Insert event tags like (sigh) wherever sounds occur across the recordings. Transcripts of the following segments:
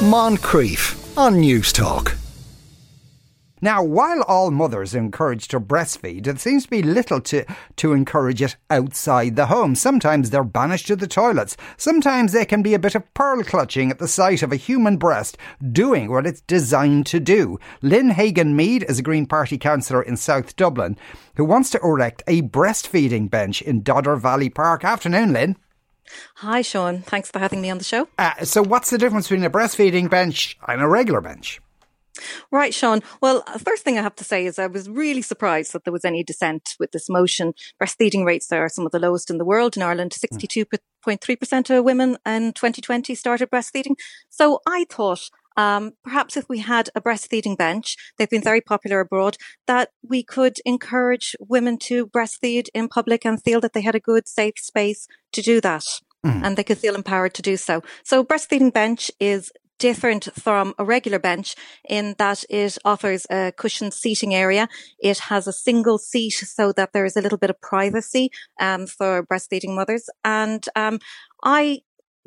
Moncrieff on Newstalk. Now, while all mothers are encouraged to breastfeed, there seems to be little to, to encourage it outside the home. Sometimes they're banished to the toilets. Sometimes there can be a bit of pearl clutching at the sight of a human breast doing what it's designed to do. Lyn Hagin Meade is a Green Party councillor in South Dublin who wants to erect a breastfeeding bench in Dodder Valley Park. Afternoon, Lyn. Hi, Sean. Thanks for having me on the show. Uh, so, what's the difference between a breastfeeding bench and a regular bench? Right, Sean. Well, uh, first thing I have to say is I was really surprised that there was any dissent with this motion. Breastfeeding rates are some of the lowest in the world. In Ireland, 62.3% of women in 2020 started breastfeeding. So I thought um, perhaps if we had a breastfeeding bench, they've been very popular abroad, that we could encourage women to breastfeed in public and feel that they had a good, safe space to do that. Mm. And they could feel empowered to do so. So breastfeeding bench is different from a regular bench in that it offers a cushioned seating area. It has a single seat so that there is a little bit of privacy um, for breastfeeding mothers. And um, I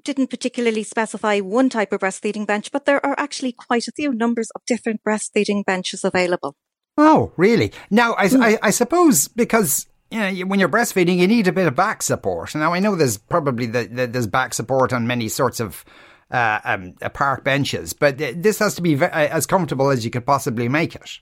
didn't particularly specify one type of breastfeeding bench, but there are actually quite a few numbers of different breastfeeding benches available. Oh, really? Now, I, mm. I, I suppose because you know, when you're breastfeeding, you need a bit of back support. Now, I know there's probably the, the, there's back support on many sorts of uh, um, uh, park benches, but this has to be uh, as comfortable as you could possibly make it.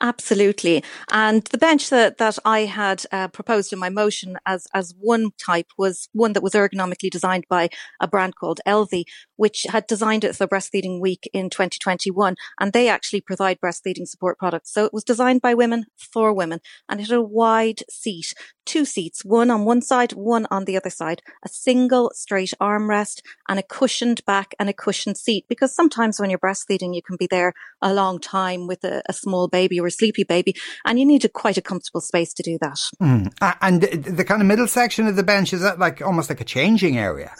Absolutely. And the bench that, that I had uh, proposed in my motion as, as one type was one that was ergonomically designed by a brand called Elvie, which had designed it for Breastfeeding Week in 2021. And they actually provide breastfeeding support products. So it was designed by women for women and it had a wide seat, two seats, one on one side, one on the other side, a single straight armrest and a cushioned back and a cushioned seat. Because sometimes when you're breastfeeding, you can be there a long time with a, a small baby baby or a sleepy baby, and you need a, quite a comfortable space to do that. Mm. And the kind of middle section of the bench is that like almost like a changing area?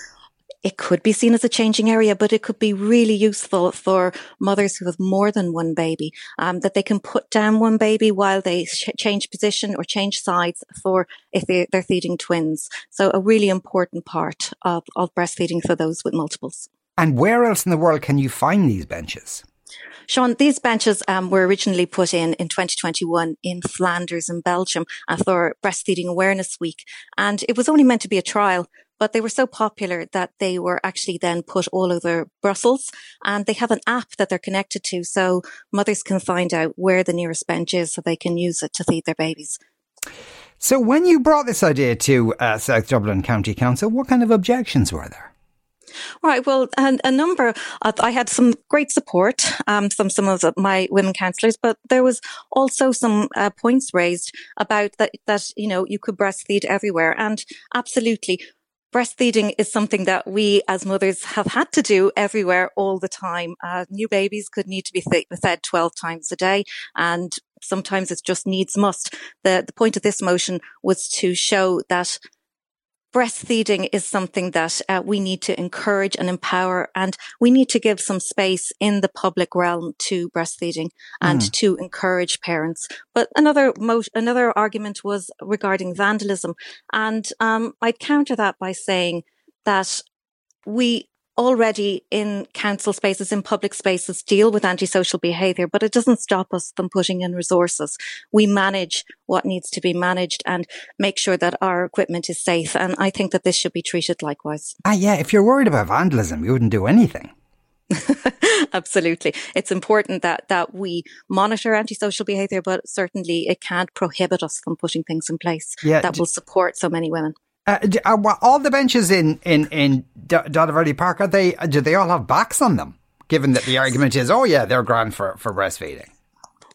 it could be seen as a changing area, but it could be really useful for mothers who have more than one baby, um, that they can put down one baby while they sh- change position or change sides for if they, are feeding twins. So a really important part of, of breastfeeding for those with multiples. And where else in the world can you find these benches? Sean, these benches um, were originally put in in 2021 in Flanders in Belgium uh, for Breastfeeding Awareness Week. And it was only meant to be a trial, but they were so popular that they were actually then put all over Brussels and they have an app that they're connected to so mothers can find out where the nearest bench is so they can use it to feed their babies. So when you brought this idea to uh, South Dublin County Council, what kind of objections were there? Right. Well, a number. I had some great support um, from some of my women councillors, but there was also some uh, points raised about that. That you know you could breastfeed everywhere, and absolutely. Breastfeeding is something that we as mothers have had to do everywhere all the time. Uh, new babies could need to be fed 12 times a day and sometimes it's just needs must. The, the point of this motion was to show that breastfeeding is something that uh, we need to encourage and empower and we need to give some space in the public realm to breastfeeding and mm. to encourage parents but another mo- another argument was regarding vandalism and um, i'd counter that by saying that we already in council spaces, in public spaces, deal with antisocial behaviour, but it doesn't stop us from putting in resources. We manage what needs to be managed and make sure that our equipment is safe. And I think that this should be treated likewise. Ah, yeah. If you're worried about vandalism, you wouldn't do anything. (laughs) Absolutely. It's important that, that we monitor antisocial behaviour, but certainly it can't prohibit us from putting things in place yeah, that will support so many women. Uh, are all the benches in in in Valley Park are they? Do they all have backs on them? Given that the argument is, oh yeah, they're grand for for breastfeeding.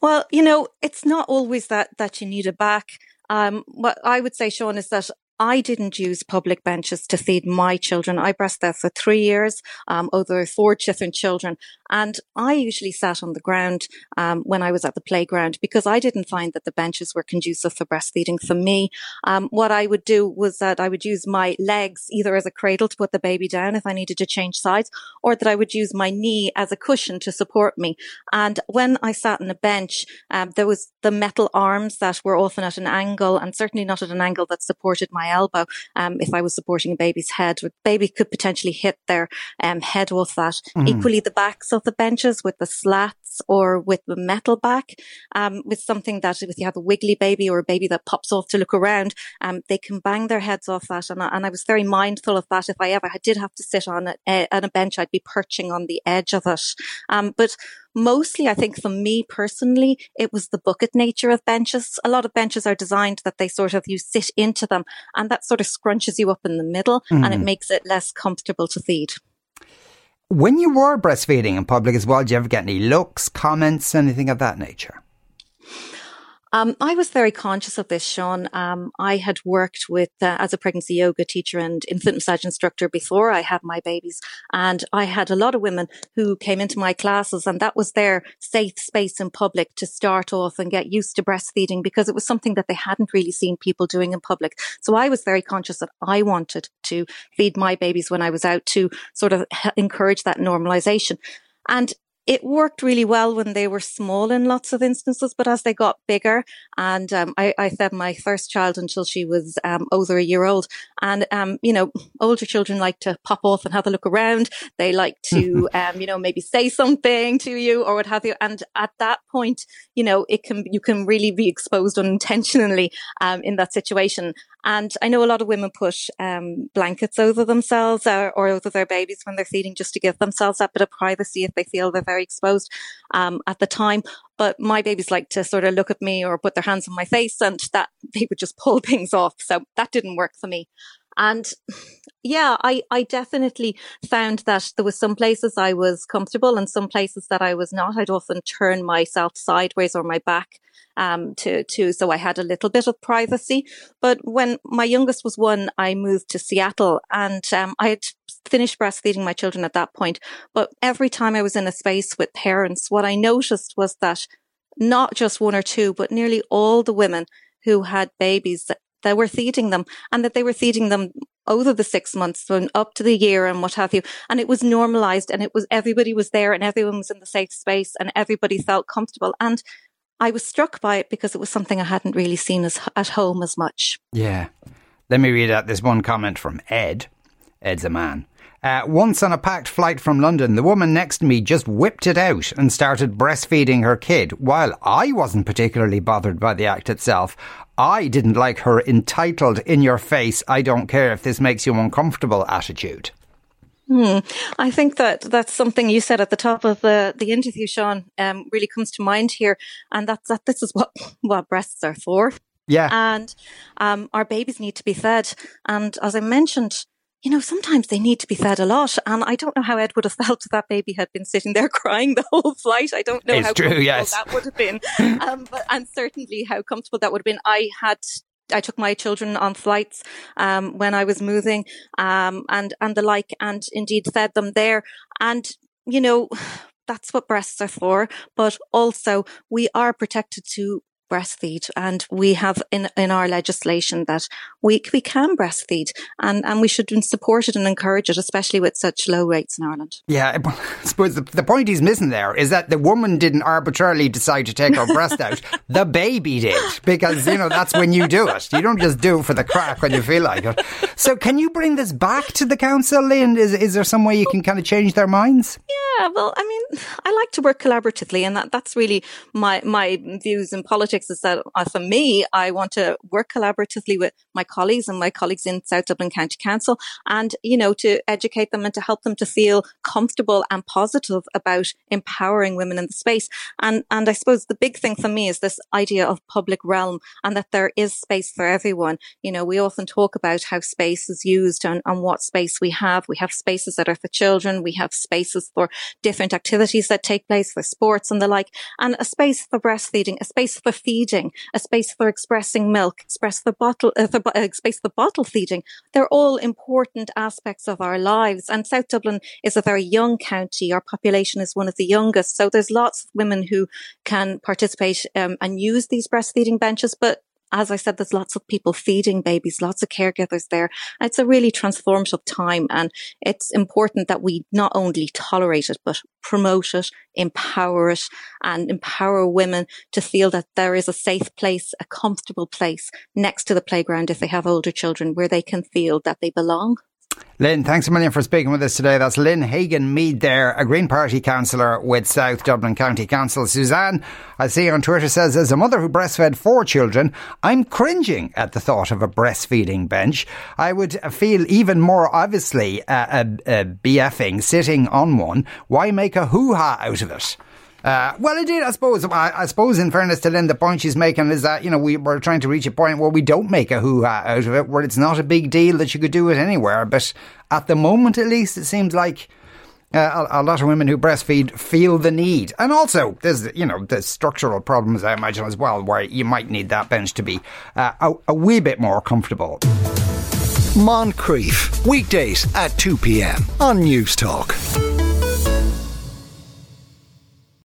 Well, you know, it's not always that that you need a back. Um, what I would say, Sean, is that I didn't use public benches to feed my children. I breastfed for three years, um, over four different children. And I usually sat on the ground um, when I was at the playground because I didn't find that the benches were conducive for breastfeeding for me. Um, what I would do was that I would use my legs either as a cradle to put the baby down if I needed to change sides, or that I would use my knee as a cushion to support me. And when I sat on a bench, um, there was the metal arms that were often at an angle and certainly not at an angle that supported my my elbow. Um, if I was supporting a baby's head, the baby could potentially hit their um, head off that. Mm. Equally, the backs of the benches with the slats or with the metal back, um, with something that if you have a wiggly baby or a baby that pops off to look around, um, they can bang their heads off that. And I, and I was very mindful of that. If I ever did have to sit on a, a, on a bench, I'd be perching on the edge of it. Um, but mostly, I think for me personally, it was the bucket nature of benches. A lot of benches are designed that they sort of, you sit into them and that sort of scrunches you up in the middle mm. and it mm. makes it less comfortable to feed. When you were breastfeeding in public as well, did you ever get any looks, comments, anything of that nature? Um, I was very conscious of this, Sean. Um, I had worked with uh, as a pregnancy yoga teacher and infant massage instructor before I had my babies, and I had a lot of women who came into my classes, and that was their safe space in public to start off and get used to breastfeeding because it was something that they hadn't really seen people doing in public. So I was very conscious that I wanted to feed my babies when I was out to sort of encourage that normalization. And it worked really well when they were small in lots of instances, but as they got bigger, and um, I, I, fed my first child until she was um, over a year old, and um, you know, older children like to pop off and have a look around. They like to, (laughs) um, you know, maybe say something to you or what have you. And at that point, you know, it can you can really be exposed unintentionally um, in that situation. And I know a lot of women put um, blankets over themselves or, or, over their babies when they're feeding just to give themselves that bit of privacy if they feel they're very exposed um, at the time. But my babies like to sort of look at me or put their hands on my face and that they would just pull (laughs) things off. So that didn't work for me. And yeah, I, I definitely found that there was some places I was comfortable and some places that I was not. I'd often turn myself sideways or my back um, to, to, so I had a little bit of privacy. But when my youngest was one, I moved to Seattle and, um, I had finished breastfeeding my children at that point. But every time I was in a space with parents, what I noticed was that not just one or two, but nearly all the women who had babies that, were feeding them and that they were feeding them over the six months and up to the year and what have you. And it was normalized and it was everybody was there and everyone was in the safe space and everybody felt comfortable. And I was struck by it because it was something I hadn't really seen as, at home as much. Yeah. Let me read out this one comment from Ed. Ed's a man. Uh, once on a packed flight from London, the woman next to me just whipped it out and started breastfeeding her kid. While I wasn't particularly bothered by the act itself, I didn't like her entitled, in your face, I don't care if this makes you uncomfortable attitude. Hmm. I think that that's something you said at the top of the, the interview, Sean, um, really comes to mind here. And that's that this is what, (laughs) what breasts are for. Yeah. And um, our babies need to be fed. And as I mentioned, you know, sometimes they need to be fed a lot. And I don't know how Ed would have felt if that baby had been sitting there (laughs) crying the whole flight. I don't know it's how true, comfortable yes. that would have been. (laughs) um, but, and certainly how comfortable that would have been. I had I took my children on flights um, when I was moving um, and and the like, and indeed fed them there. And you know, (sighs) that's what breasts are for. But also, we are protected to breastfeed. And we have in, in our legislation that we, we can breastfeed and, and we should support it and encourage it, especially with such low rates in Ireland. Yeah, I suppose the, the point he's missing there is that the woman didn't arbitrarily decide to take her breast out. (laughs) The baby did because, you know, that's when you do it. You don't just do it for the crack when you feel like it. So can you bring this back to the council, Lyn? Is, is there some way you can kind of change their minds? Yeah, well, I mean, I like to work collaboratively and that, that's really my, my views in politics is that uh, for me, I want to work collaboratively with my colleagues and my colleagues in South Dublin County Council and, you know, to educate them and to help them to feel comfortable and positive about empowering women in the space. And, and I suppose the big thing for me is this idea of public realm and that there is space for everyone. You know, we often talk about how space is used and, and what space we have. We have spaces that are for children. We have spaces for different activities that take place for sports and the like, and a space for breastfeeding, a space for feeding, a space for expressing milk, express the bottle, uh, the, uh, space for bottle feeding. They're all important aspects of our lives. And South Dublin is a very young county. Our population is one of the youngest. So there's lots of women who can participate um, and use these breastfeeding benches, but as I said, there's lots of people feeding babies, lots of caregivers there. It's a really transformative time. And it's important that we not only tolerate it, but promote it, empower it and empower women to feel that there is a safe place, a comfortable place next to the playground if they have older children where they can feel that they belong. Lyn, thanks a million for speaking with us today. That's Lyn Hagin Meade there, a Green Party councillor with South Dublin County Council. Suzanne, I see on Twitter says, as a mother who breastfed four children, I'm cringing at the thought of a breastfeeding bench. I would feel even more obviously uh, uh, uh, BFing sitting on one. Why make a hoo-ha out of it? Uh, well, indeed, I suppose. I, I, suppose, in fairness to Lyn, the point she's making is that you know we, we're trying to reach a point where we don't make a hoo ha out of it, where it's not a big deal that you could do it anywhere. But at the moment, at least, it seems like. Uh, a, a, lot of women who breastfeed feel the need, and also there's you know the structural problems I imagine as well, where you might need that bench to be uh, a, a wee bit more comfortable. Moncrieff, weekdays at two p.m. on Newstalk.